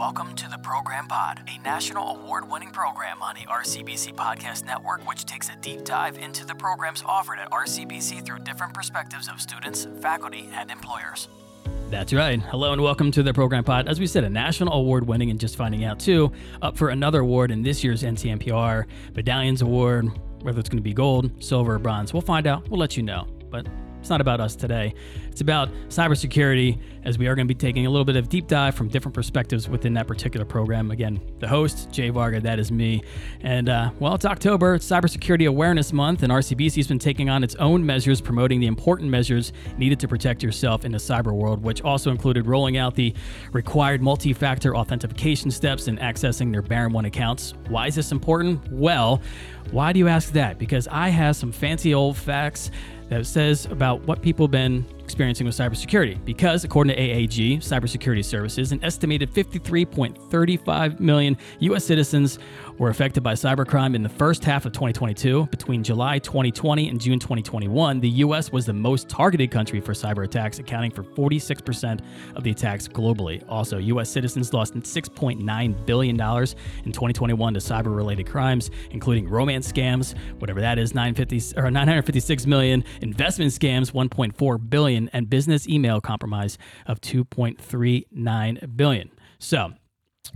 Welcome to the Program Pod, a national award winning program on the RCBC Podcast Network, which takes a deep dive into the programs offered at RCBC through different perspectives of students, faculty, and employers. That's right. Hello and welcome to the Program Pod. As we said, a national award winning and just finding out too, up for another award in this year's NCMPR Medallions Award. Whether it's going to be gold, silver, or bronze, we'll find out. We'll let you know. But it's not about us today. It's about cybersecurity, as we are going to be taking a little bit of deep dive from different perspectives within that particular program. Again, the host, Jay Varga, that is me. And uh, well, it's October, it's Cybersecurity Awareness Month, and RCBC has been taking on its own measures promoting the important measures needed to protect yourself in the cyber world, which also included rolling out the required multi factor authentication steps and accessing their BaRN1 accounts. Why is this important? Well, why do you ask that? Because I have some fancy old facts that says about what people have been experiencing with cybersecurity. Because, according to AAG, Cybersecurity Services, an estimated 53.35 million U.S. citizens were affected by cybercrime in the first half of 2022. Between July 2020 and June 2021, the U.S. was the most targeted country for cyber attacks, accounting for 46% of the attacks globally. Also, U.S. citizens lost $6.9 billion in 2021 to cyber related crimes, including romance scams, whatever that is, 950, or 956 million, investment scams, 1.4 billion, and business email compromise of 2.39 billion. So,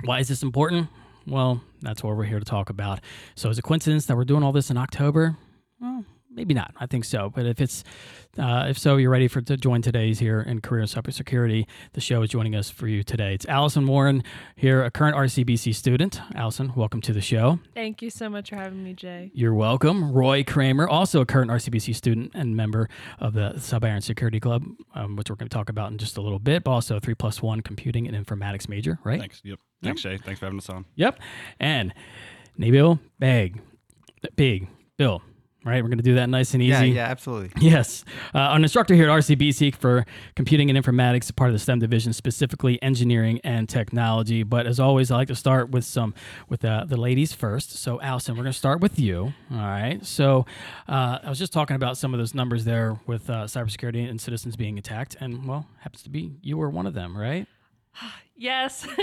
why is this important? Well, that's what we're here to talk about. So, is it a coincidence that we're doing all this in October? Well, maybe not. I think so. But if it's uh, if so, you're ready for to join today's here in career and cybersecurity. The show is joining us for you today. It's Allison Warren here, a current RCBC student. Allison, welcome to the show. Thank you so much for having me, Jay. You're welcome. Roy Kramer, also a current RCBC student and member of the Cyber Security Club, um, which we're going to talk about in just a little bit, but also a three plus one computing and informatics major, right? Thanks. Yep. Thanks, Jay. Thanks for having us on. Yep. And Nabeel Bag, Big, Bill, right? We're going to do that nice and easy. Yeah, yeah, absolutely. Yes. Uh, an instructor here at RCBC for computing and informatics, part of the STEM division, specifically engineering and technology. But as always, I like to start with some with uh, the ladies first. So, Allison, we're going to start with you. All right. So, uh, I was just talking about some of those numbers there with uh, cybersecurity and citizens being attacked, and well, happens to be you were one of them, right? Yes.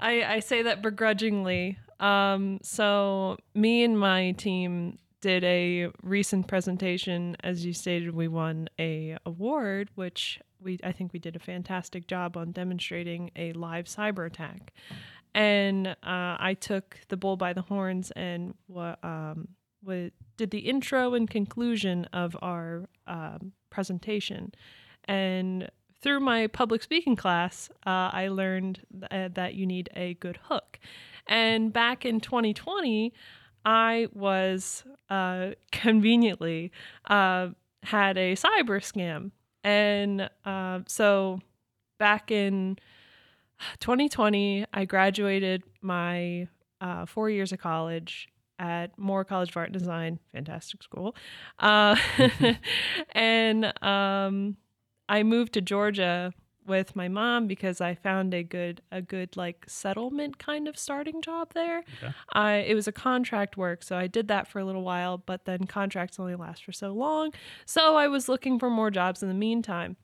I, I say that begrudgingly. Um, so, me and my team did a recent presentation. As you stated, we won a award, which we I think we did a fantastic job on demonstrating a live cyber attack. And uh, I took the bull by the horns and um, did the intro and conclusion of our um, presentation. And through my public speaking class, uh, I learned th- uh, that you need a good hook. And back in 2020, I was uh, conveniently uh, had a cyber scam. And uh, so back in 2020, I graduated my uh, four years of college at Moore College of Art and Design, fantastic school. Uh, and um, I moved to Georgia with my mom because I found a good a good like settlement kind of starting job there. Okay. I it was a contract work, so I did that for a little while, but then contracts only last for so long. So I was looking for more jobs in the meantime.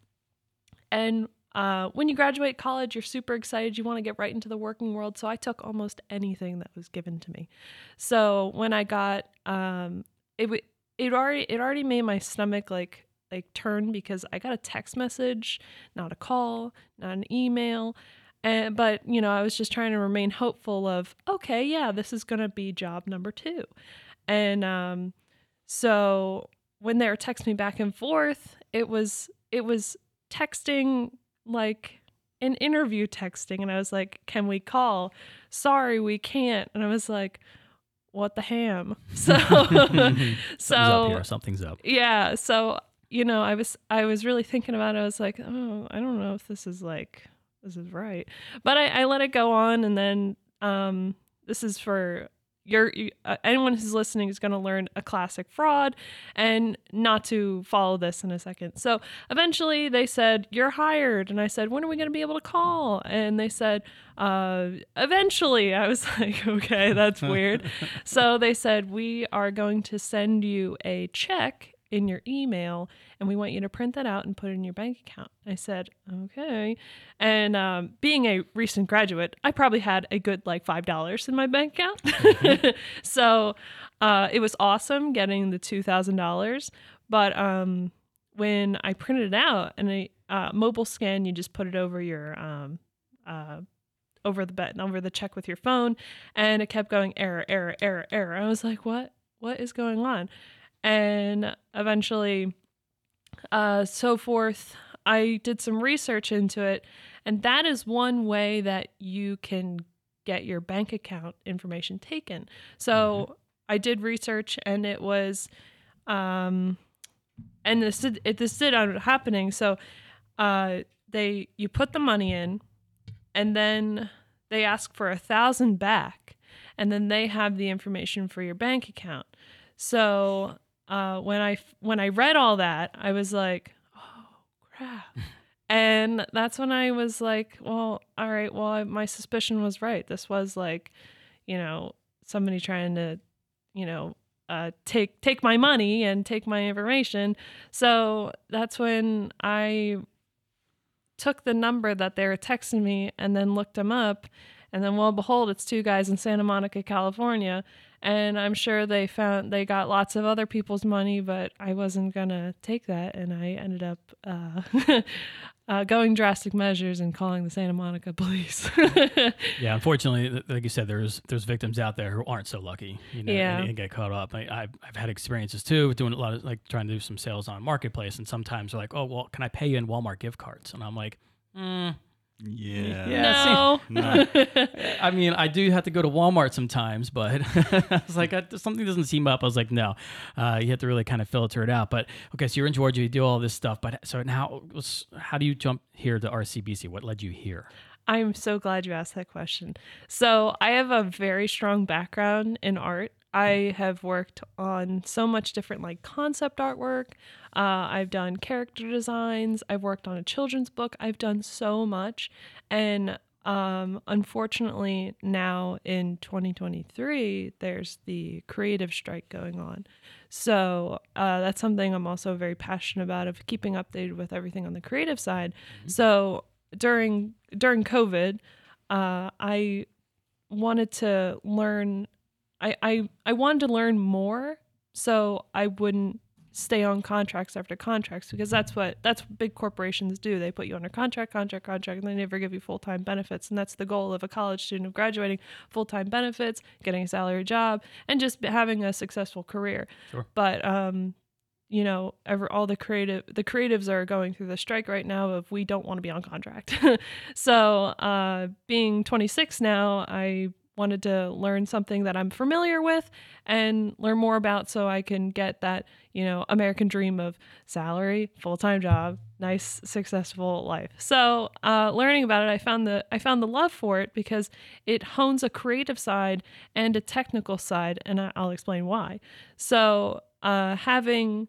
And uh, when you graduate college, you're super excited. You want to get right into the working world. So I took almost anything that was given to me. So when I got, um, it it already it already made my stomach like like turn because I got a text message, not a call, not an email. And but, you know, I was just trying to remain hopeful of, okay, yeah, this is going to be job number 2. And um so when they were texting me back and forth, it was it was texting like an interview texting and I was like, "Can we call?" "Sorry, we can't." And I was like, what the ham? So, so up here. Something's up. Yeah. So you know, I was I was really thinking about it. I was like, oh, I don't know if this is like this is right, but I, I let it go on, and then um, this is for your uh, anyone who's listening is going to learn a classic fraud and not to follow this in a second. So eventually they said you're hired, and I said when are we going to be able to call? And they said uh, eventually. I was like okay, that's weird. so they said we are going to send you a check in your email and we want you to print that out and put it in your bank account. I said, okay. And um, being a recent graduate, I probably had a good like $5 in my bank account. Mm-hmm. so uh, it was awesome getting the $2,000. But um, when I printed it out and a uh, mobile scan, you just put it over your um, uh, over the button over the check with your phone, and it kept going error, error, error, error. I was like, what? What is going on? And eventually uh, so forth. I did some research into it, and that is one way that you can get your bank account information taken. So mm-hmm. I did research, and it was, um, and this did it, this did end up happening. So uh, they you put the money in, and then they ask for a thousand back, and then they have the information for your bank account. So uh, when I when I read all that, I was like, oh crap. and that's when I was like, well, all right, well, I, my suspicion was right. This was like, you know, somebody trying to, you know, uh, take take my money and take my information. So that's when I took the number that they were texting me and then looked them up, and then well, behold, it's two guys in Santa Monica, California, and I'm sure they found they got lots of other people's money, but I wasn't gonna take that, and I ended up uh, uh, going drastic measures and calling the Santa Monica police. yeah, unfortunately, like you said, there's there's victims out there who aren't so lucky, you know, yeah. and, and get caught up. I, I've, I've had experiences too, with doing a lot of like trying to do some sales on marketplace, and sometimes they're like, "Oh, well, can I pay you in Walmart gift cards?" And I'm like, mm, yeah. Yeah. No. no. I mean, I do have to go to Walmart sometimes, but I was like, I, something doesn't seem up. I was like, no, uh, you have to really kind of filter it out. But okay, so you're in Georgia, you do all this stuff. But so now, how do you jump here to RCBC? What led you here? I'm so glad you asked that question. So, I have a very strong background in art. I have worked on so much different like concept artwork. Uh, I've done character designs. I've worked on a children's book. I've done so much. And um, unfortunately, now in 2023, there's the creative strike going on. So uh, that's something I'm also very passionate about of keeping updated with everything on the creative side. Mm-hmm. So during during COVID, uh, I wanted to learn I, I I wanted to learn more so I wouldn't stay on contracts after contracts because that's what that's what big corporations do. They put you under contract, contract, contract, and they never give you full time benefits. And that's the goal of a college student of graduating: full time benefits, getting a salary job, and just having a successful career. Sure. But um, you know, ever all the creative the creatives are going through the strike right now of we don't want to be on contract. so uh, being 26 now, I wanted to learn something that I'm familiar with and learn more about so I can get that, you know, American dream of salary, full-time job, nice successful life. So, uh, learning about it, I found the I found the love for it because it hones a creative side and a technical side, and I'll explain why. So, uh, having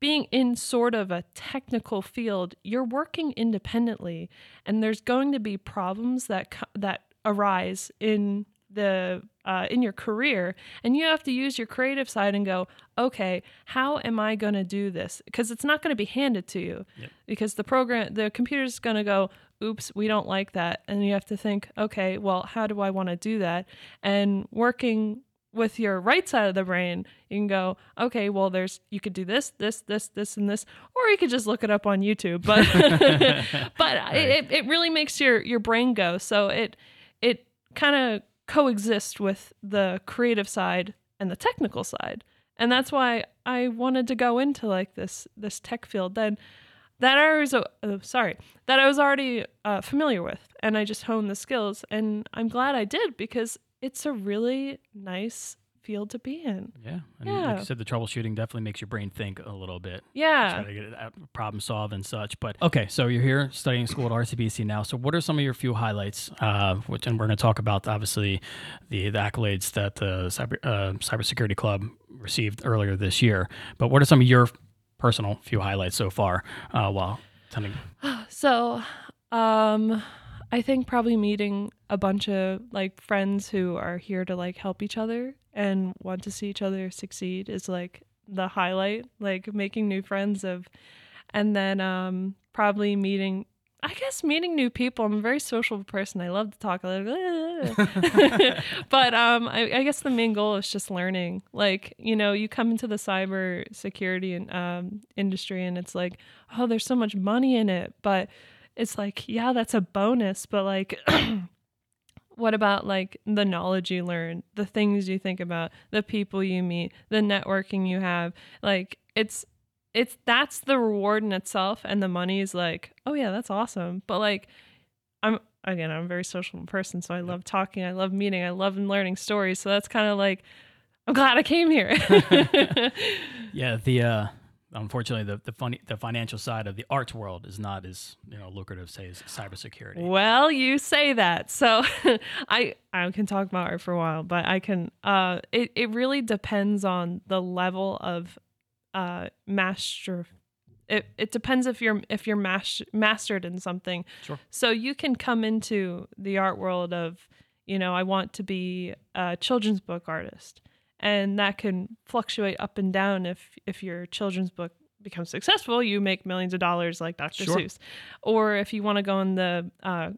being in sort of a technical field, you're working independently, and there's going to be problems that that arise in the uh, in your career and you have to use your creative side and go okay how am i going to do this? Because it's not going to be handed to you. Yep. because the program the computer's going to go oops we don't like that. And you have to think okay well how do i want to do that? And working with your right side of the brain you can go okay well there's you could do this this this this and this or you could just look it up on youtube but but right. it, it really makes your your brain go. So it it kind of coexist with the creative side and the technical side. And that's why I wanted to go into like this this tech field then that I was uh, sorry that I was already uh, familiar with, and I just honed the skills. And I'm glad I did because it's a really nice field to be in. Yeah. And yeah. like you said, the troubleshooting definitely makes your brain think a little bit. Yeah. Try to get it out, problem solve and such. But okay, so you're here studying school at RCBC now. So what are some of your few highlights? Uh, which, and we're going to talk about obviously the, the accolades that the cyber uh, cybersecurity club received earlier this year. But what are some of your personal few highlights so far uh, while attending? So, um, I think probably meeting a bunch of like friends who are here to like help each other and want to see each other succeed is like the highlight, like making new friends of, and then um, probably meeting. I guess meeting new people. I'm a very social person. I love to talk a little, but um, I, I guess the main goal is just learning. Like you know, you come into the cyber security and um, industry, and it's like, oh, there's so much money in it, but it's like, yeah, that's a bonus, but like. what about like the knowledge you learn, the things you think about, the people you meet, the networking you have? Like it's it's that's the reward in itself and the money is like, oh yeah, that's awesome. But like I'm again, I'm a very social person, so I love talking, I love meeting, I love learning stories. So that's kind of like I'm glad I came here. yeah, the uh unfortunately the the funny the financial side of the arts world is not as you know lucrative say as cybersecurity. Well, you say that. So I I can talk about art for a while, but I can uh it, it really depends on the level of uh master it, it depends if you're if you're mas- mastered in something. Sure. So you can come into the art world of, you know, I want to be a children's book artist and that can fluctuate up and down. If if your children's book becomes successful you make millions of dollars like dr Sure. seuss. Or if you want to go in the uh,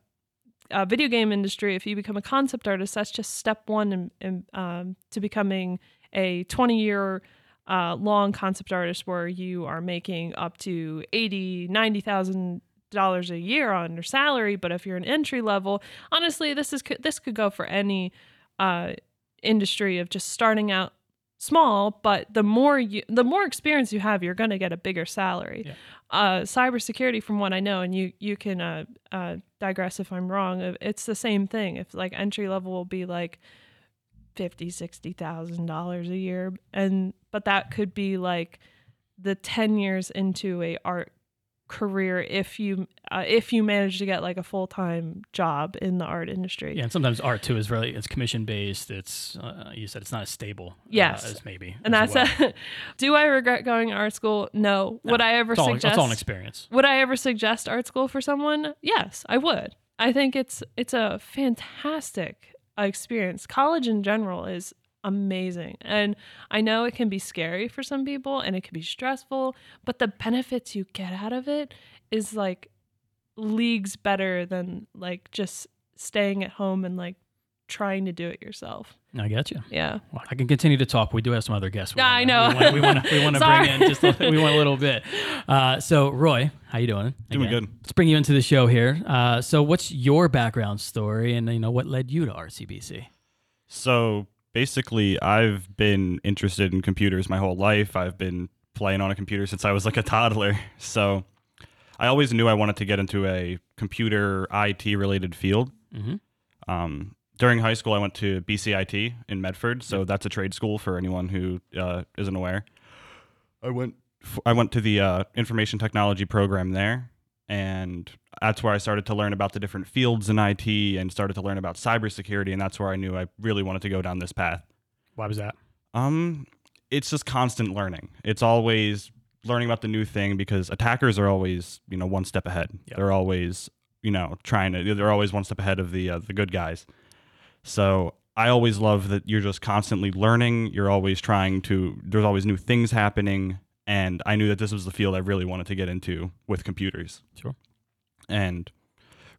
uh, video game industry if you become a concept artist that's just step one in, in, um, to becoming a 20 year uh, long concept artist where you are making up to 80 90000 dollars a year on your salary. But if you're an entry level honestly this is this could go for any uh, industry of just starting out small, but the more you the more experience you have, you're going to get a bigger salary. Yeah. Uh, cybersecurity, from what I know, and you you can uh, uh, digress if I'm wrong. uh, It's the same thing. If like entry level will be like fifty, sixty thousand dollars a year, and but that could be like the ten years into a art career if you uh, if you manage to get like a full-time job in the art industry Yeah, and sometimes art too is really it's commission based. It's uh, you said it's not as stable. Yes. uh, as maybe. and as that's well. a, do i regret going to art school no, would i ever it's all, suggest it's all an experience. would i ever suggest art school for someone yes i would i think it's it's a fantastic experience college in general is amazing and i know it can be scary for some people and it can be stressful but the benefits you get out of it is like leagues better than like just staying at home and like trying to do it yourself I get you. yeah Well, I can continue to talk. We do have some other guests. We Yeah, wanna- I know. We want to we want to bring in just a, we want a little bit. Uh, so Roy, how you doing? Doing Again, good. Let's bring you into the show here. Uh, so what's your background story, and you know what led you to RCBC? So basically, I've been interested in computers my whole life. I've been playing on a computer since I was like a toddler. So I always knew I wanted to get into a computer IT related field. Mm-hmm. Um, during high school, I went to BCIT in Medford, so that's a trade school for anyone who uh, isn't aware. I went f- I went to the uh, information technology program there, and that's where I started to learn about the different fields in IT and started to learn about cybersecurity, and that's where I knew I really wanted to go down this path. Why was that? Um, it's just constant learning. It's always learning about the new thing because attackers are always, you know, one step ahead. Yep. They're always, you know, trying to. They're always one step ahead of the uh, the good guys. So I always love that you're just constantly learning. You're always trying to. There's always new things happening, and I knew that this was the field I really wanted to get into with computers. Sure. And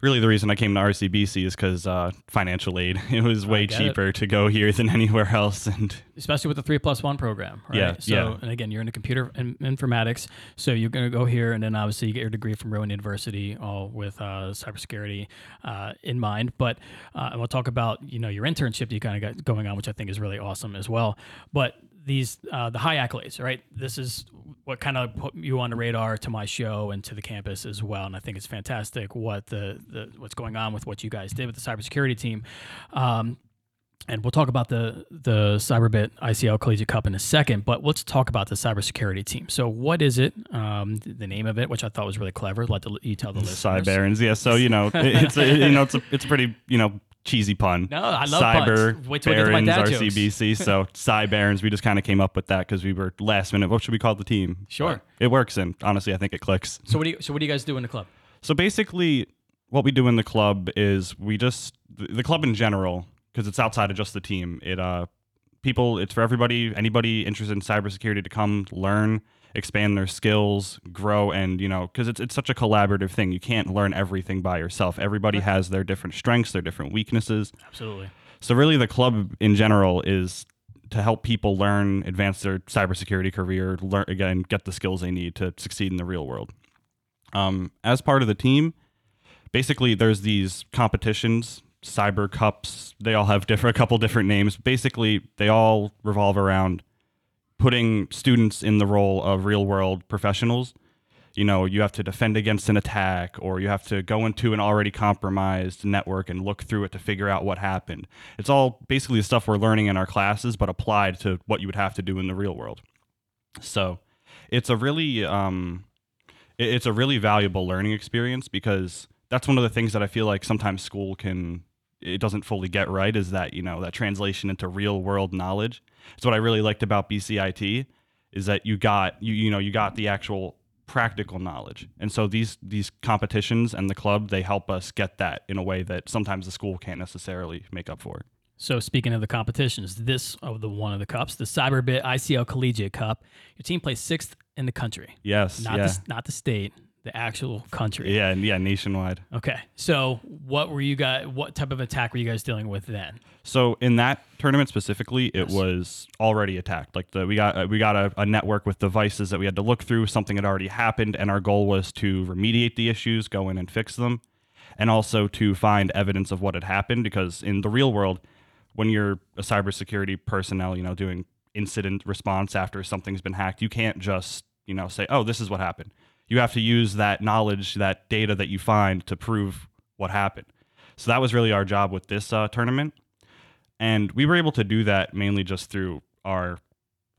really, the reason I came to RCBC is because uh, financial aid. It was way get it. cheaper to go here than anywhere else, and especially with the three plus one program, right? Yeah, So, yeah. and again, you're into computer in, informatics, so you're going to go here, and then obviously you get your degree from Rowan University, all with uh, cybersecurity uh, in mind. But uh, and we'll talk about you know your internship that you kind of got going on, which I think is really awesome as well. But these uh, the high accolades, right? This is what kind of put you on the radar to my show and to the campus as well, and I think it's fantastic what the, the what's going on with what you guys did with the cybersecurity team. Um, and we'll talk about the the Cyberbit ICL Collegiate Cup in a second, but let's talk about the cybersecurity team. So, what is it? Um, the name of it, which I thought was really clever. Let the, you tell the listeners. Cybarons, yeah. So you know, it's a, you know, it's a, it's a pretty you know cheesy pun. No, I love Cyber puns. Wait till we get to my Barons, dad jokes. RCBC. so Cybarons, we just kind of came up with that because we were last minute. What should we call the team? Sure. But it works, and honestly, I think it clicks. So, what do you so what do you guys do in the club? So basically, what we do in the club is we just the the club in general because it's outside of just the team. It uh people. It's for everybody, anybody interested in cybersecurity to come learn, expand their skills, grow, and you know, because it's it's such a collaborative thing. You can't learn everything by yourself. Everybody has their different strengths, their different weaknesses. Absolutely. So really, the club in general is to help people learn, advance their cybersecurity career, learn again, get the skills they need to succeed in the real world. Um, as part of the team, basically, there's these competitions, cyber cups. They all have different, a couple different names. Basically, they all revolve around putting students in the role of real world professionals. You know you have to defend against an attack or you have to go into an already compromised network and look through it to figure out what happened. It's all basically the stuff we're learning in our classes but applied to what you would have to do in the real world. So it's a really um, it's a really valuable learning experience because that's one of the things that i feel like sometimes school can it doesn't fully get right is that you know that translation into real world knowledge. It's what i really liked about bcit is that you got you you know you got the actual practical knowledge. And so these these competitions and the club they help us get that in a way that sometimes the school can't necessarily make up for. So speaking of the competitions, this of the one of the cups, the Cyberbit ICL Collegiate Cup, your team placed sixth in the country, yes not yeah. the not the state, the actual country. yeah yeah nationwide Okay. So what were you guys? What type of attack were you guys dealing with then? So in that tournament specifically, it was already attacked. Like the we got uh, we got a, a network with devices that we had to look through. Something had already happened, and our goal was to remediate the issues, go in and fix them, and also to find evidence of what had happened. Because in the real world, when you're a cybersecurity personnel, you know, doing incident response after something's been hacked, you can't just you know say, oh, this is what happened. You have to use that knowledge, that data that you find to prove what happened. So that was really our job with this uh, tournament. And we were able to do that mainly just through our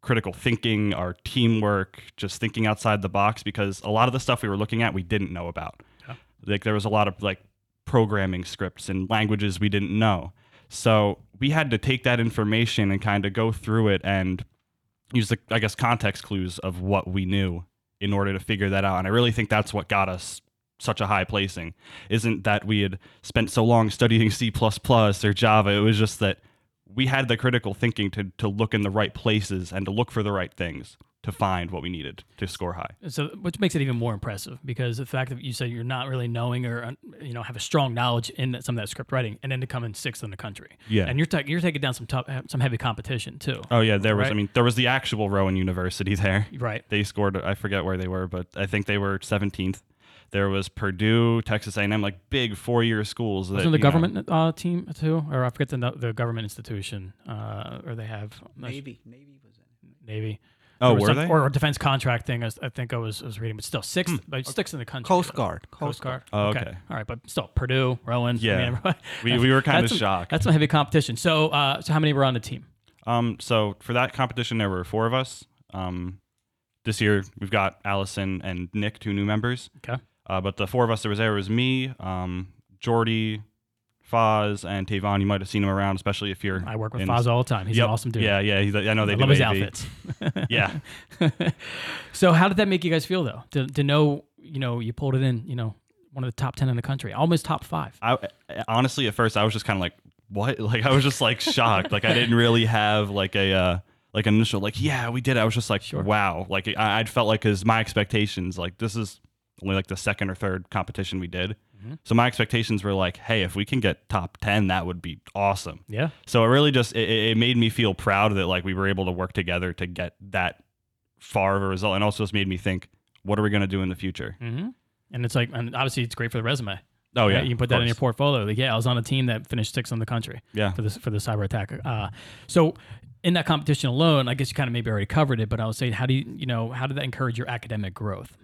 critical thinking, our teamwork, just thinking outside the box because a lot of the stuff we were looking at we didn't know about. Yeah. Like there was a lot of like programming scripts and languages we didn't know. So we had to take that information and kind of go through it and use the I guess context clues of what we knew in order to figure that out. And I really think that's what got us such a high placing. Isn't that we had spent so long studying C or Java. It was just that we had the critical thinking to to look in the right places and to look for the right things to find what we needed to score high. So, which makes it even more impressive because the fact that you said you're not really knowing or uh, you know have a strong knowledge in that, some of that script writing, and then to come in sixth in the country. Yeah. and you're ta- you're taking down some tough, some heavy competition too. Oh yeah, there was. I mean, there was the actual Rowan University there. Right. They scored. I forget where they were, but I think they were 17th. There was Purdue, Texas A&M, like big four-year schools. That, Wasn't the you know- government uh, team too, or I forget the the government institution, uh, or they have Navy. Navy was in it. Navy. Oh, were some- they? Or a defense contract thing. I, s- I think I was, I was reading, but still sixth, but sixth in the country. Coast Guard. Coast Guard. Oh, okay. All right, but still Purdue, Rowan. I Yeah. mean, We- we were kinda that's some- shocked. That's some heavy competition. So, uh, so how many were on the team? Um, so for that competition, there were four of us. Um, this year we've got Allison and Nick, two new members. Okay. Uh, but the four of us that was there was me, um, Jordy, Foz, and Tavon. You might have seen him around, especially if you're. I work with in- Foz all the time. He's Yep. an awesome dude. Yeah, yeah. He's, I know they I do love his AV. outfits. Yeah. so, how did that make you guys feel though? To, to know, you know, you pulled it in, you know, one of the top ten in the country, almost top five. I honestly at first I was just kind of like, what? Like I was just like shocked. like I didn't really have like a uh, like an initial like yeah we did. it. I was just like Sure. wow. Like I, I'd felt like because my expectations like this is only like the second or third competition we did. Mm-hmm. So my expectations were like, hey, if we can get top ten, that would be awesome. Yeah. So it really just it, it made me feel proud that like we were able to work together to get that far of a result, and also just made me think, what are we going to do in the future? Mm-hmm. And it's like, and obviously, it's great for the resume. Oh yeah, Right? you can put that in your portfolio. Like, yeah, I was on a team that finished sixth in the country. Yeah. For this for the cyber attack. Uh, so in that competition alone, I guess you kind of maybe already covered it, but I would say, how do you, you know, how did that encourage your academic growth?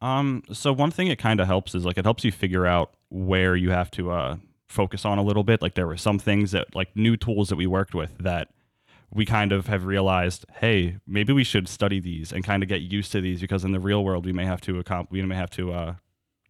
Um, so one thing it kind of helps is like it helps you figure out where you have to uh, focus on a little bit. Like there were some things that like new tools that we worked with that we kind of have realized, hey, maybe we should study these and kind of get used to these because in the real world we may have to accom- we may have to uh,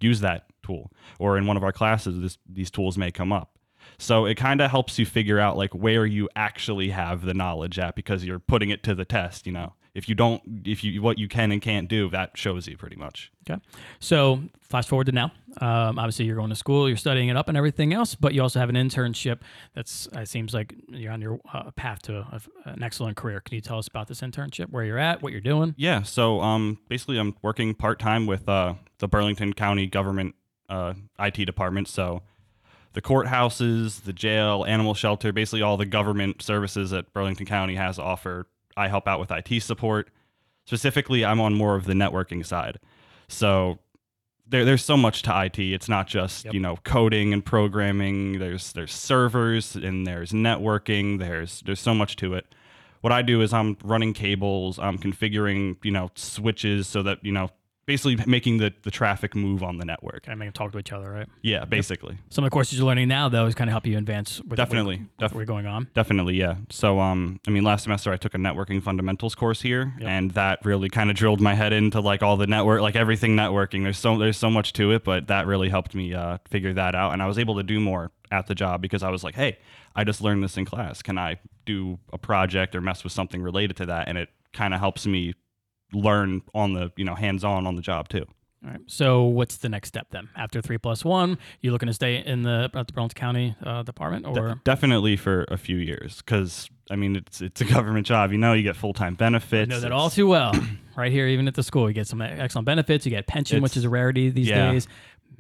use that tool, or in one of our classes this, these tools may come up. So it kind of helps you figure out like where you actually have the knowledge at because you're putting it to the test. You know, if you don't, if you what you can and can't do, that shows you pretty much. Okay. So fast forward to now. Um, obviously, you're going to school, you're studying it up, and everything else. But you also have an internship. That's it seems like you're on your uh, path to a, an excellent career. Can you tell us about this internship? Where you're at? What you're doing? Yeah. So um, basically, I'm working part time with uh, the Burlington County government uh, IT department. So the courthouses, the jail, animal shelter, basically all the government services that Burlington County has to offer. I help out with IT support. Specifically, I'm on more of the networking side. So there, there's so much to IT. It's not just Yep. you know coding and programming. There's there's servers and there's networking. There's there's so much to it. What I do is I'm running cables. I'm configuring you know switches so that you know basically making the the traffic move on the network. Of make them talk to each other, right? Yeah, basically. Some of the courses you're learning now, though, is kind of help you advance. With Definitely. What, Def- we're going on. Definitely, yeah. So, um, I mean, last semester I took a networking fundamentals course here, Yep. and that really kind of drilled my head into like all the network, like everything networking. There's so there's so much to it, but that really helped me uh, figure that out, and I was able to do more at the job because I was like, hey, I just learned this in class. Can I do a project or mess with something related to that? And it kind of helps me learn on the you know hands on on the job too. All right. So what's the next step then? After three plus one, you looking to stay in the at the Burlington County uh, department, De- or definitely for a few years, because I mean, it's it's a government job. You know, you get full time I benefits. know that it's- all too well. right here, even at the school, you get some excellent benefits. You get pension, which is a rarity these yeah. days.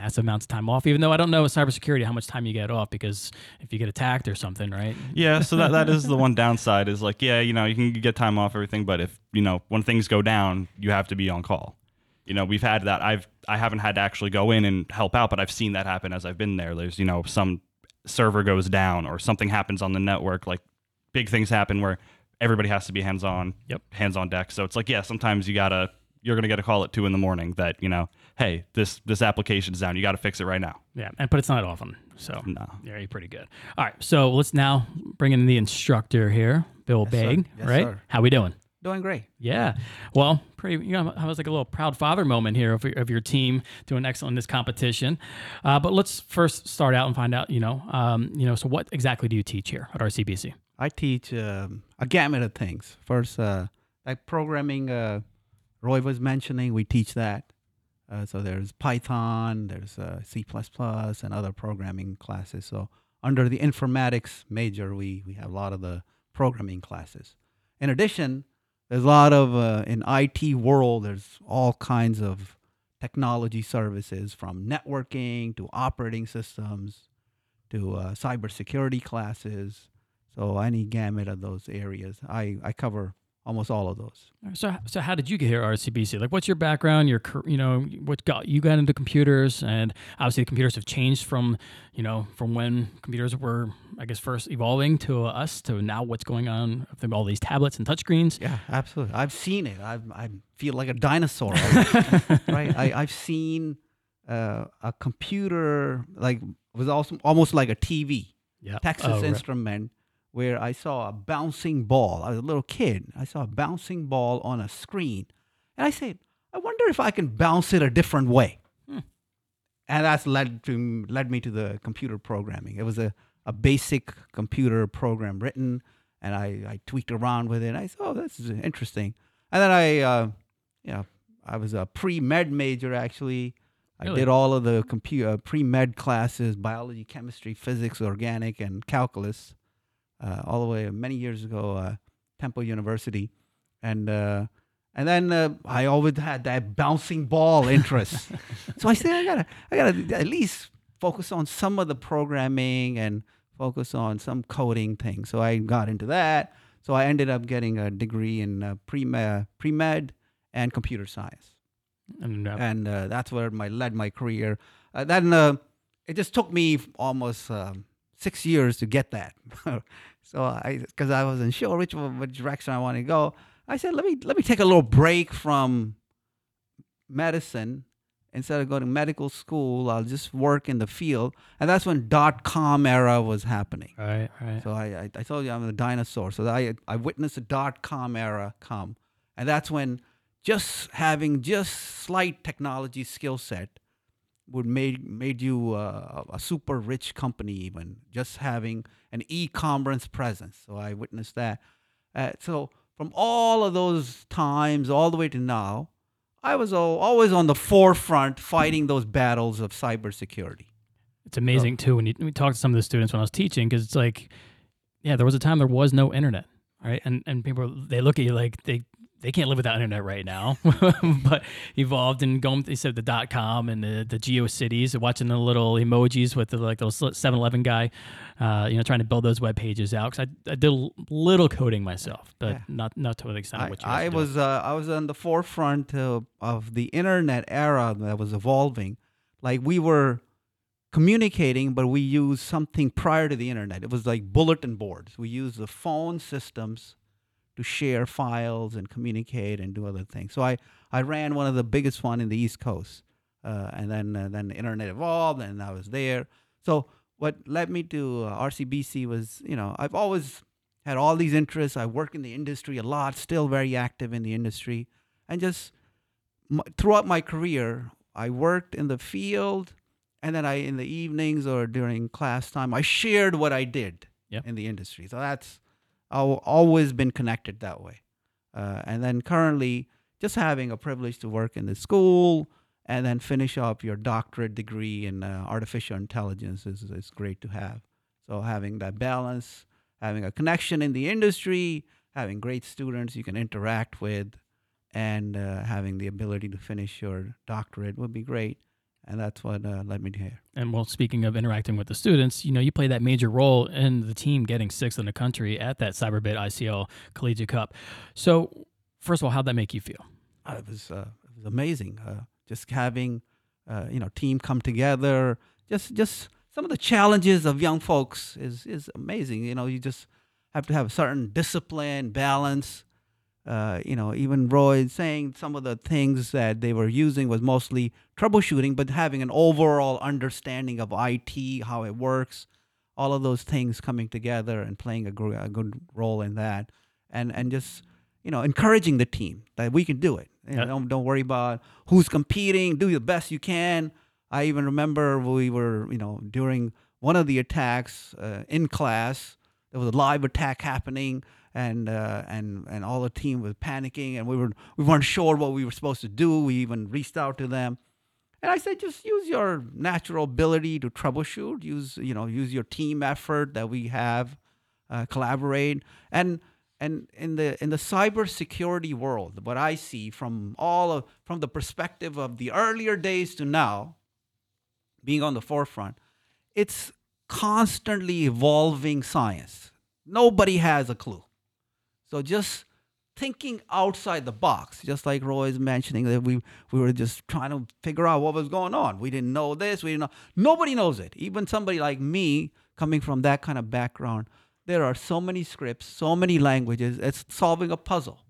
Massive amounts of time off. Even though I don't know with cybersecurity how much time you get off because if you get attacked or something, right? Yeah, so that, that is the one downside is like, yeah, you know, you can get time off everything, but if you know when things go down, you have to be on call. You know, we've had that. I've I haven't had to actually go in and help out, but I've seen that happen as I've been there. There's you know some server goes down or something happens on the network, like big things happen where everybody has to be hands on. Yep. Hands on deck. So it's like, yeah, sometimes you gotta you're gonna get a call at two in the morning that you know, hey, this this application's down. You got to fix it right now. Yeah, and but it's not often. So No. yeah, you're pretty good. All right, so let's now bring in the instructor here, Bill Yes, sir. Baig. Yes, right? sir. How we doing? Doing great. Yeah. Well, pretty. You know, I was like a little proud father moment here of, of your team doing excellent in this competition. Uh, but let's first start out and find out. You know, um, you know. So, what exactly do you teach here at RCBC? I teach um, a gamut of things. First, uh, like programming, uh, Roy was mentioning, we teach that. Uh, so there's Python, there's uh, C++, and other programming classes. So under the informatics major, we, we have a lot of the programming classes. In addition, there's a lot of, uh, in IT world, there's all kinds of technology services from networking to operating systems to uh, cybersecurity classes. So any gamut of those areas, I, I cover almost all of those. So, so how did you get here at RCBC? Like, what's your background? Your, you know, what got you got into computers? And obviously, the computers have changed from, you know, from when computers were, I guess, first evolving to us to now what's going on with all these tablets and touchscreens. Yeah, absolutely. I've seen it. I I feel like a dinosaur, right? I I've seen uh, a computer like was also almost like a TV, Yeah. Texas Oh, right. Where I saw a bouncing ball. I was a little kid. I saw a bouncing ball on a screen, and I said, I wonder if I can bounce it a different way. Hmm. And that's led to led me to the computer programming. It was a, a basic computer program written, and I, I tweaked around with it. And I thought, oh, this is interesting. And then I, uh, you know, I was a pre med major actually. I did all of the computer pre med classes: biology, chemistry, physics, organic, and calculus. Uh, all the way many years ago, uh, Temple University, and uh, and then uh, I always had that bouncing ball interest. so I said, I gotta, I gotta at least focus on some of the programming and focus on some coding things. So I got into that. So I ended up getting a degree in uh, pre pre med and computer science, And, uh, and uh, that's where my led my career. Uh, then uh, it just took me almost um, six years to get that. so I, because I wasn't sure which which direction I wanted to go, I said, let me let me take a little break from medicine. Instead of going to medical school, I'll just work in the field. And that's when dot com era was happening. right, right. So I, I, I told you I'm a dinosaur. So I, I witnessed the dot com era come. And that's when just having just slight technology skill set would made made you uh, a super rich company even just having an e-commerce presence. So I witnessed that. Uh, so from all of those times all the way to now, I was al- always on the forefront fighting those battles of cybersecurity. It's amazing too when you we talk to some of the students when I was teaching because it's like, yeah, there was a time there was no internet, right? And and people they look at you like they they can't live without internet right now, but evolved and going. They said the dot com and the the GeoCities, watching the little emojis with the like those 7-Eleven guy, uh, you know, trying to build those web pages out. Because I, I did a little coding myself, but Yeah. not not to the extent I, what you I was uh, I was on the forefront of, of the internet era that was evolving. Like we were communicating, but we used something prior to the internet. It was like bulletin boards. We used the phone systems to share files and communicate and do other things. So I, I ran one of the biggest one in the East Coast, uh, and then uh, then the internet evolved, and I was there. So what led me to uh, RCBC was, you know, I've always had all these interests. I work in the industry a lot, still very active in the industry, and just m- throughout my career, I worked in the field, and then I in the evenings or during class time, I shared what I did Yeah. in the industry. So that's I've always been connected that way. Uh, and then currently, just having a privilege to work in the school and then finish up your doctorate degree in uh, artificial intelligence is, is great to have. So having that balance, having a connection in the industry, having great students you can interact with, and uh, having the ability to finish your doctorate would be great. And that's what uh, led me to here. And well, speaking of interacting with the students, you know, you play that major role in the team getting sixth in the country at that Cyberbit ICL Collegiate Cup. So, first of all, how'd that make you feel? Uh, it was uh, it was amazing. Uh, just having uh, you know team come together. Just just some of the challenges of young folks is is amazing. You know, you just have to have a certain discipline, balance. Uh, you know, even Roy saying some of the things that they were using was mostly troubleshooting, but having an overall understanding of IT, how it works, all of those things coming together and playing a, gr- a good role in that, and and just you know encouraging the team that we can do it. You know, Yeah. don't don't worry about who's competing. Do the best you can. I even remember we were you know during one of the attacks uh, in class. There was a live attack happening, and uh, and and all the team was panicking, and we were we weren't sure what we were supposed to do. We even reached out to them, and I said, just use your natural ability to troubleshoot. Use you know use your team effort that we have, uh, collaborate, and and in the in the cybersecurity world, what I see from all of from the perspective of the earlier days to now, being on the forefront, it's constantly evolving science. Nobody has a clue. So just thinking outside the box, just like Roy is mentioning that we we were just trying to figure out what was going on. We didn't know this, we didn't know nobody knows it. Even somebody like me coming from that kind of background, there are so many scripts, so many languages, it's solving a puzzle.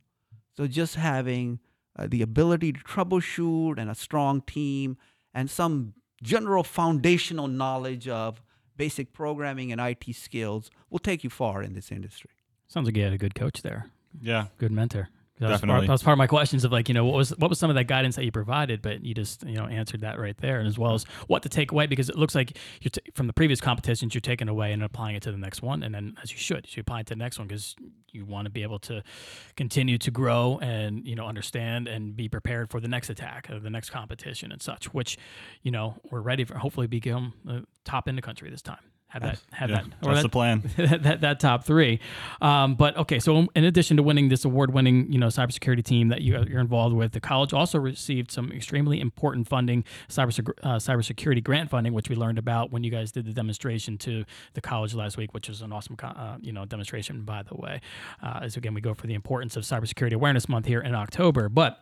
So just having uh, the ability to troubleshoot and a strong team and some general foundational knowledge of basic programming and IT skills will take you far in this industry. Sounds like you had a good coach there, Yeah. good mentor. That was, part, Definitely. that was part of my questions of like, you know, what was what was some of that guidance that you provided, but you just you know answered that right there, and as well as what to take away because it looks like you're t- from the previous competitions you're taking away and applying it to the next one, and then as you should, you should apply it to the next one because you want to be able to continue to grow and you know understand and be prepared for the next attack or the next competition and such, which you know we're ready for. Hopefully, become uh, top in the country this time. Have that, have Yeah. that, or That's that- the plan. that, that, that top three. Um, but okay, so in addition to winning this award-winning, you know, cybersecurity team that you, you're involved with, the college also received some extremely important funding, cyber uh, cybersecurity grant funding, which we learned about when you guys did the demonstration to the college last week, which was an awesome, uh, you know, demonstration. By the way, uh, as again we go for the importance of cybersecurity awareness month here in October, but.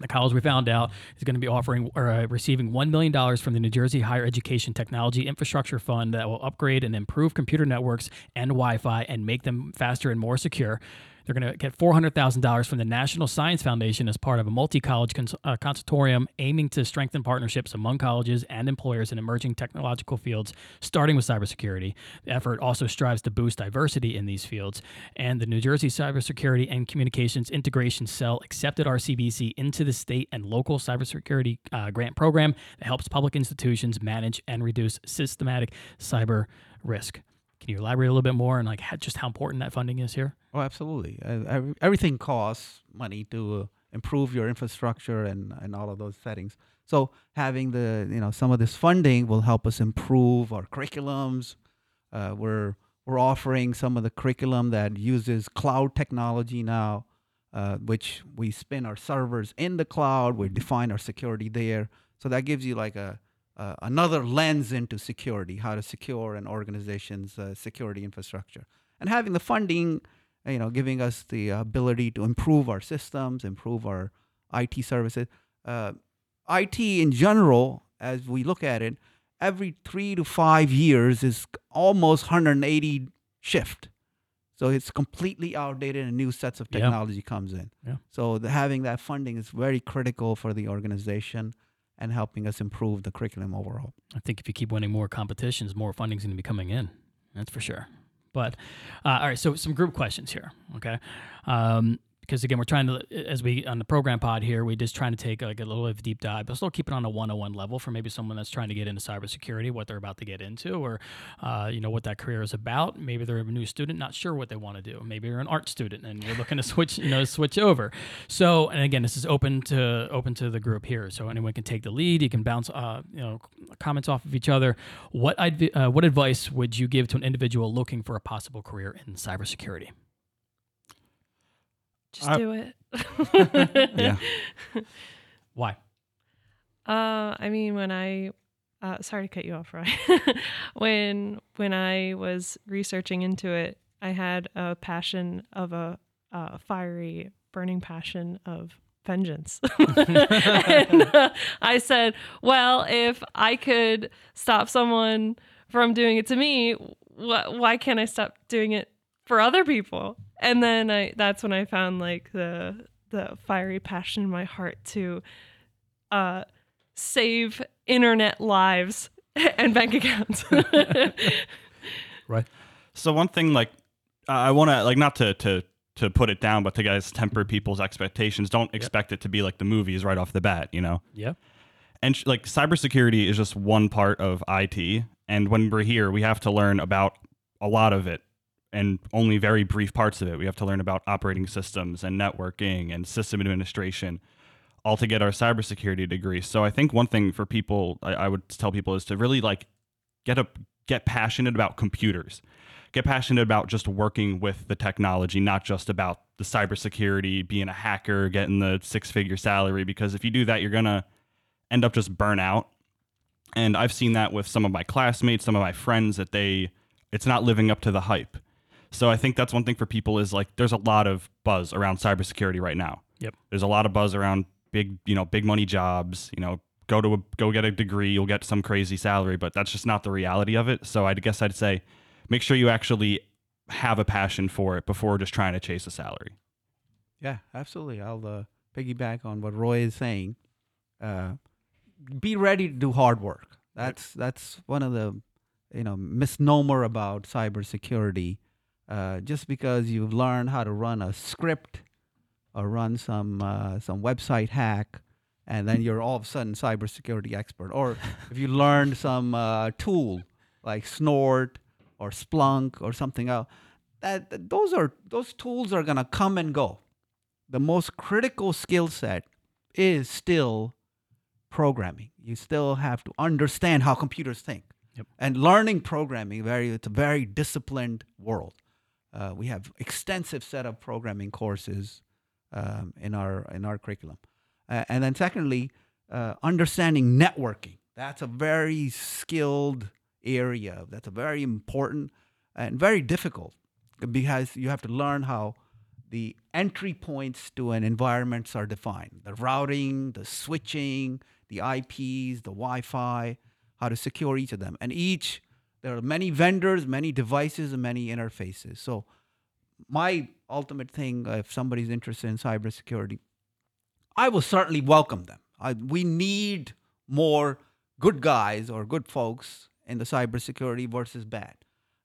The college we found out is going to be offering or uh, receiving $1 million from the New Jersey Higher Education Technology Infrastructure Fund that will upgrade and improve computer networks and Wi Fi and make them faster and more secure. They're going to get $400,000 from the National Science Foundation as part of a multi college cons- uh, consortium aiming to strengthen partnerships among colleges and employers in emerging technological fields, starting with cybersecurity. The effort also strives to boost diversity in these fields. And the New Jersey Cybersecurity and Communications Integration Cell accepted RCBC into the state and local cybersecurity uh, grant program that helps public institutions manage and reduce systematic cyber risk. Can you elaborate a little bit more on like how, just how important that funding is here? Oh, absolutely. Uh, everything costs money to uh, improve your infrastructure and, and all of those settings. So having the you know some of this funding will help us improve our curriculums. Uh, we're we're offering some of the curriculum that uses cloud technology now, uh, which we spin our servers in the cloud. We define our security there. So that gives you like a uh, another lens into security, how to secure an organization's uh, security infrastructure, and having the funding, you know, giving us the ability to improve our systems, improve our IT services. Uh, IT in general, as we look at it, every three to five years is almost 180 shift. So it's completely outdated and new sets of Yeah. technology comes in. Yeah. So the, having that funding is very critical for the organization and helping us improve the curriculum overall. I think if you keep winning more competitions, more funding's going to be coming in. That's for sure. But uh, all right, so some group questions here, okay? Um, because again, we're trying to, as we on the program pod here, we're just trying to take like a little bit of a deep dive, but still keep it on a 101 level for maybe someone that's trying to get into cybersecurity, what they're about to get into, or uh, you know what that career is about. Maybe they're a new student, not sure what they want to do. Maybe you're an art student and you're looking to switch, you know, switch over. So, and again, this is open to open to the group here, so anyone can take the lead. You can bounce, uh, you know, comments off of each other. What I'd, uh, what advice would you give to an individual looking for a possible career in cybersecurity? Just I- do it. Yeah. Why? Uh, I mean, when I, uh, sorry to cut you off, Ryan. when when I was researching into it, I had a passion of a, uh fiery, burning passion of vengeance. and uh, I said, well, if I could stop someone from doing it to me, wh- why can't I stop doing it for other people? And then I that's when I found like the the fiery passion in my heart to uh save internet lives and bank accounts. Right. So one thing, like, I want to like not to to to put it down, but to guys temper people's expectations. Don't expect it to be like the movies right off the bat, you know. Yeah. And sh- like cybersecurity is just one part of IT, and when we're here, we have to learn about a lot of it, and only very brief parts of it. We have to learn about operating systems and networking and system administration, all to get our cybersecurity degree. So I think one thing for people, I, I would tell people, is to really like get a get passionate about computers get passionate about just working with the technology not just about the cybersecurity being a hacker getting the six figure salary because if you do that you're gonna end up just burn out and i've seen that with some of my classmates some of my friends that they it's not living up to the hype so i think that's one thing for people is like there's a lot of buzz around cybersecurity right now Yep. there's a lot of buzz around big you know big money jobs you know go to a, go get a degree you'll get some crazy salary but that's just not the reality of it so i guess i'd say make sure you actually have a passion for it before just trying to chase a salary Yeah, absolutely. I'll uh, piggyback on what Roy is saying. Uh, be ready to do hard work. That's that's one of the you know misnomer about cybersecurity. Uh, just because you've learned how to run a script or run some uh, some website hack, and then you're all of a sudden cybersecurity expert. Or if you learned some uh, tool like Snort or Splunk or something else, that, that those are those tools are gonna come and go the most critical skill set is still programming. You still have to understand how computers think. Yep. And learning programming, very it's a very disciplined world. Uh, we have extensive set of programming courses um, in our in our curriculum, uh, and then secondly, uh, understanding networking. That's a very skilled area. That's a very important and very difficult because you have to learn how the entry points to an environments are defined the routing the switching the ips the wi-fi how to secure each of them and each there are many vendors many devices and many interfaces so my ultimate thing uh, if somebody's interested in cybersecurity i will certainly welcome them I, we need more good guys or good folks in the cybersecurity versus bad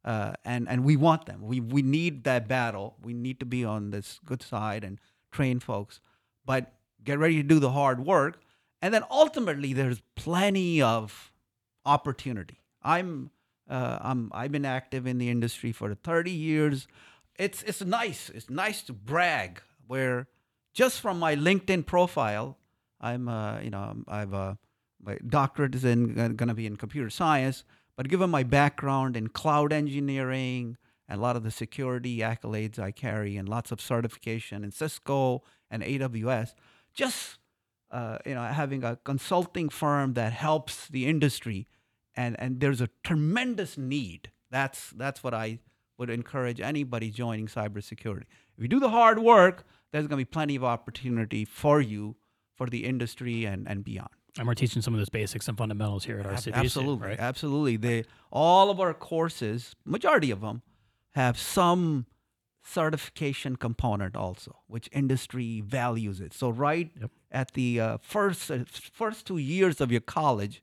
uh, and and we want them. We we need that battle. We need to be on this good side and train folks, but get ready to do the hard work. And then ultimately, there's plenty of opportunity. I'm Uh, I'm, I've been active in the industry for 30 years. It's, it's nice. It's nice to brag where just from my LinkedIn profile, I'm, uh, you know, I've, uh, my doctorate is in going to be in computer science, but given my background in cloud engineering and a lot of the security accolades I carry and lots of certification in Cisco and AWS, just uh, you know having a consulting firm that helps the industry, and and there's a tremendous need. That's that's what I would encourage anybody joining cybersecurity. If you do the hard work, there's going to be plenty of opportunity for you for the industry and and beyond. And we're teaching some of those basics and fundamentals here at our RCBC. Absolutely, right? absolutely. They all of our courses, majority of them, have some certification component also, which industry values it. So right Yep. at the uh, first uh, first two years of your college,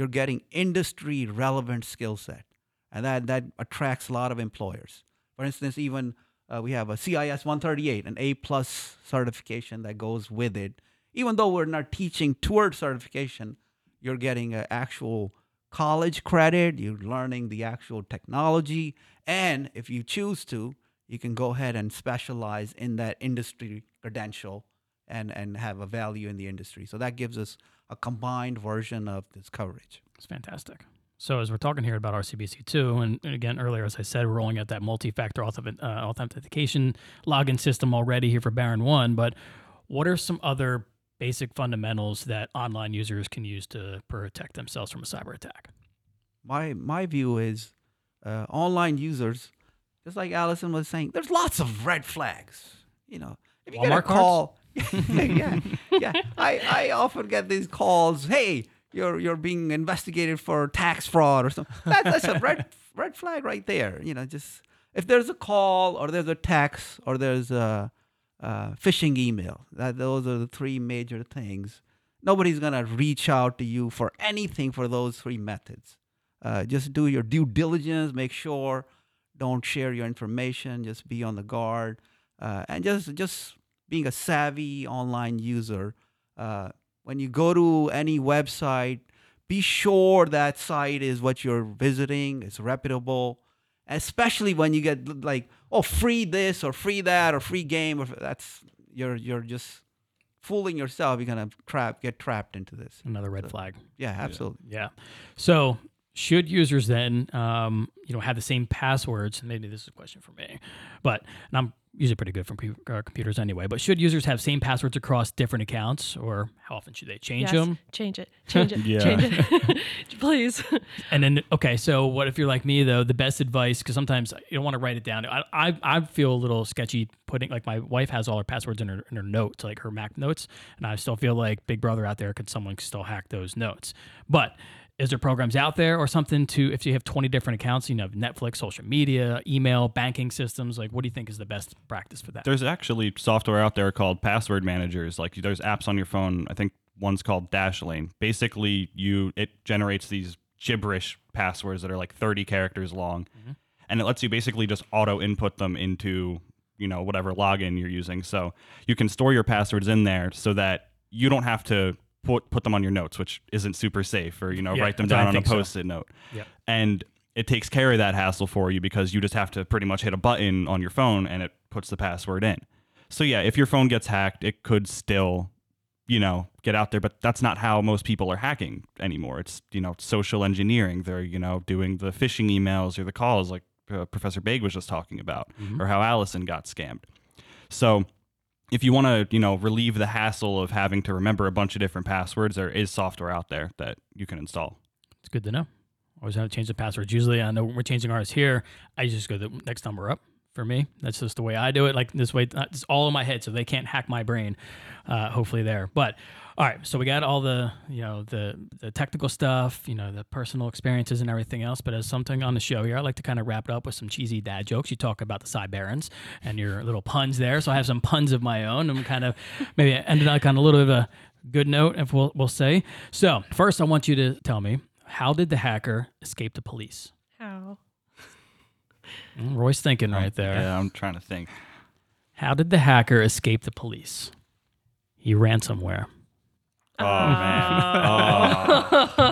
you're getting industry relevant skill set, and that that attracts a lot of employers. For instance, even uh, we have a CIS 138, an A plus certification that goes with it. Even though we're not teaching toward certification, you're getting an actual college credit. You're learning the actual technology, and if you choose to, you can go ahead and specialize in that industry credential and and have a value in the industry. So that gives us a combined version of this coverage. It's fantastic. So as we're talking here about RCBC two, and, and again earlier, as I said, we're rolling out that multi-factor auth- uh, authentication login system already here for Baron One. But what are some other basic fundamentals that online users can use to protect themselves from a cyber attack? My my view is uh, online users, just like Allison was saying, there's lots of red flags. You know, if you get a Walmart call, yeah, yeah. I, I often get these calls. Hey, you're you're being investigated for tax fraud or something. That, that's a red red flag right there. You know, just if there's a call or there's a text or there's a, a phishing email, that those are the three major things. Nobody's gonna reach out to you for anything for those three methods. Uh, just do your due diligence. Make sure don't share your information. Just be on the guard, uh, and just just being a savvy online user. Uh, when you go to any website, be sure that site is what you're visiting. It's reputable, especially when you get like oh free this or free that or free game. Or that's you're you're just fooling yourself. You're gonna trap get trapped into this. Another red flag. Yeah, absolutely. Yeah. So should users then, um, you know, have the same passwords? Maybe this is a question for me, but and I'm usually pretty good from pu- uh, computers anyway. But should users have same passwords across different accounts, or how often should they change Yes, them? Change it. Change it. Change it. Please. And then, okay, so what if you're like me though? The best advice, because sometimes you don't want to write it down. I, I I feel a little sketchy putting like my wife has all her passwords in her in her notes, like her Mac notes, and I still feel like Big Brother out there could someone still hack those notes. But is there programs out there or something to if you have 20 different accounts, you know, Netflix, social media, email, banking systems, like what do you think is the best practice for that? There's actually software out there called password managers. Like there's apps on your phone. I think one's called Dashlane. Basically, you it generates these gibberish passwords that are like 30 characters long, mm-hmm. and it lets you basically just auto input them into you know whatever login you're using. So you can store your passwords in there so that you don't have to put put them on your notes, which isn't super safe, or you know Yeah, write them that's what I down on a post-it note Yep. and it takes care of that hassle for you because you just have to pretty much hit a button on your phone and it puts the password in. So yeah, if your phone gets hacked, it could still, you know, get out there, but that's not how most people are hacking anymore. It's, you know, social engineering. They're, you know, doing the phishing emails or the calls like uh, Professor Baig was just talking about or how Allison got scammed. So if you want to, you know, relieve the hassle of having to remember a bunch of different passwords, there is software out there that you can install. It's good to know. Always have to change the passwords. Usually, I know when we're changing ours here. I just go the next number up for me. That's just the way I do it. Like this way, it's all in my head, so they can't hack my brain. Uh, hopefully, there. But all right, so we got all the you know the the technical stuff, you know the personal experiences and everything else. But as something on the show here, I like to kind of wrap it up with some cheesy dad jokes. You talk about the Cybarons and your little puns there, so I have some puns of my own. I'm kind of maybe ended up on a little bit of a good note, if we'll we'll say. So first, I want you to tell me how did the hacker escape the police? How? Mm, Roy's thinking right there. Yeah, I'm trying to think. How did the hacker escape the police? He ran somewhere. Oh man.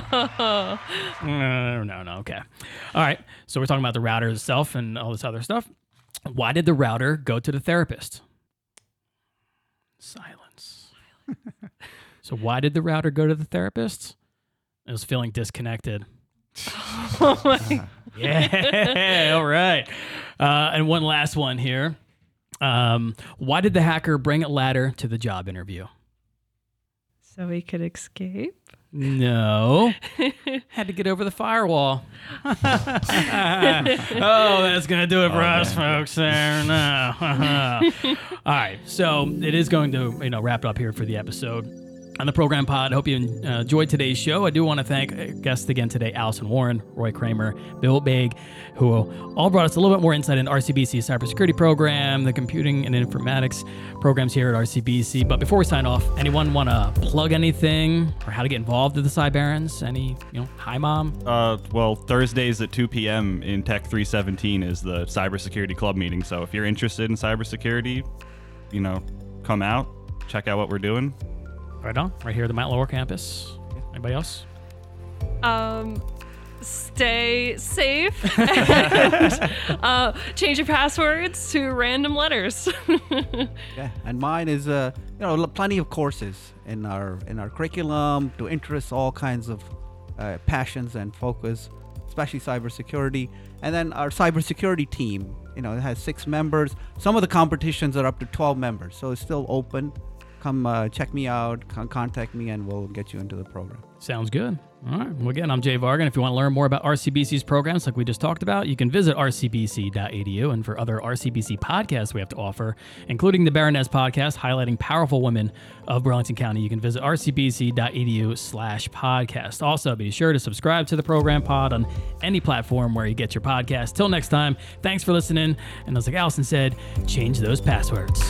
Oh. No, no, no. Okay. All right. So we're talking about the router itself and all this other stuff. Why did the router go to the therapist? Silence. so why did the router go to the therapist? It was feeling disconnected. oh my Yeah. all right. Uh, and one last one here. Um, why did the hacker bring a ladder to the job interview? So we could escape? No. Had to get over the firewall. oh, that's going to do it for oh, us, folks. There. No. All right. So it is going to, you know, wrap it up here for the episode. On the program pod, hope you uh, enjoyed today's show. I do want to thank uh, guests again today Allison Warren, Roy Kramer, Nabeel Baig, who all brought us a little bit more insight into RCBC cybersecurity program, the computing and informatics programs here at RCBC. But before we sign off, anyone want to plug anything or how to get involved with the Cybarons? Any, you know, hi, mom? Uh, well, Thursdays at 2 p.m. in Tech 317 is the cybersecurity club meeting. So if you're interested in cybersecurity, you know, come out, check out what we're doing. Right on, right here at the Mount Laurel campus. Anybody else? Um, stay safe and uh, change your passwords to random letters. Yeah, and mine is uh, you know, plenty of courses in our in our curriculum to interest all kinds of uh, passions and focus, especially cybersecurity. And then our cybersecurity team, you know, it has six members. Some of the competitions are up to 12 members, so it's still open. Come uh, check me out, con- contact me, and we'll get you into the program. Sounds good. All right. Well, again, I'm Jay Vargan. If you want to learn more about RCBC's programs like we just talked about, you can visit rcbc.edu. And for other RCBC podcasts we have to offer, including the Baroness podcast highlighting powerful women of Burlington County, you can visit rcbc.edu slash podcast. Also, be sure to subscribe to the program pod on any platform where you get your podcast. Till next time, thanks for listening. And as like Allison said, change those passwords.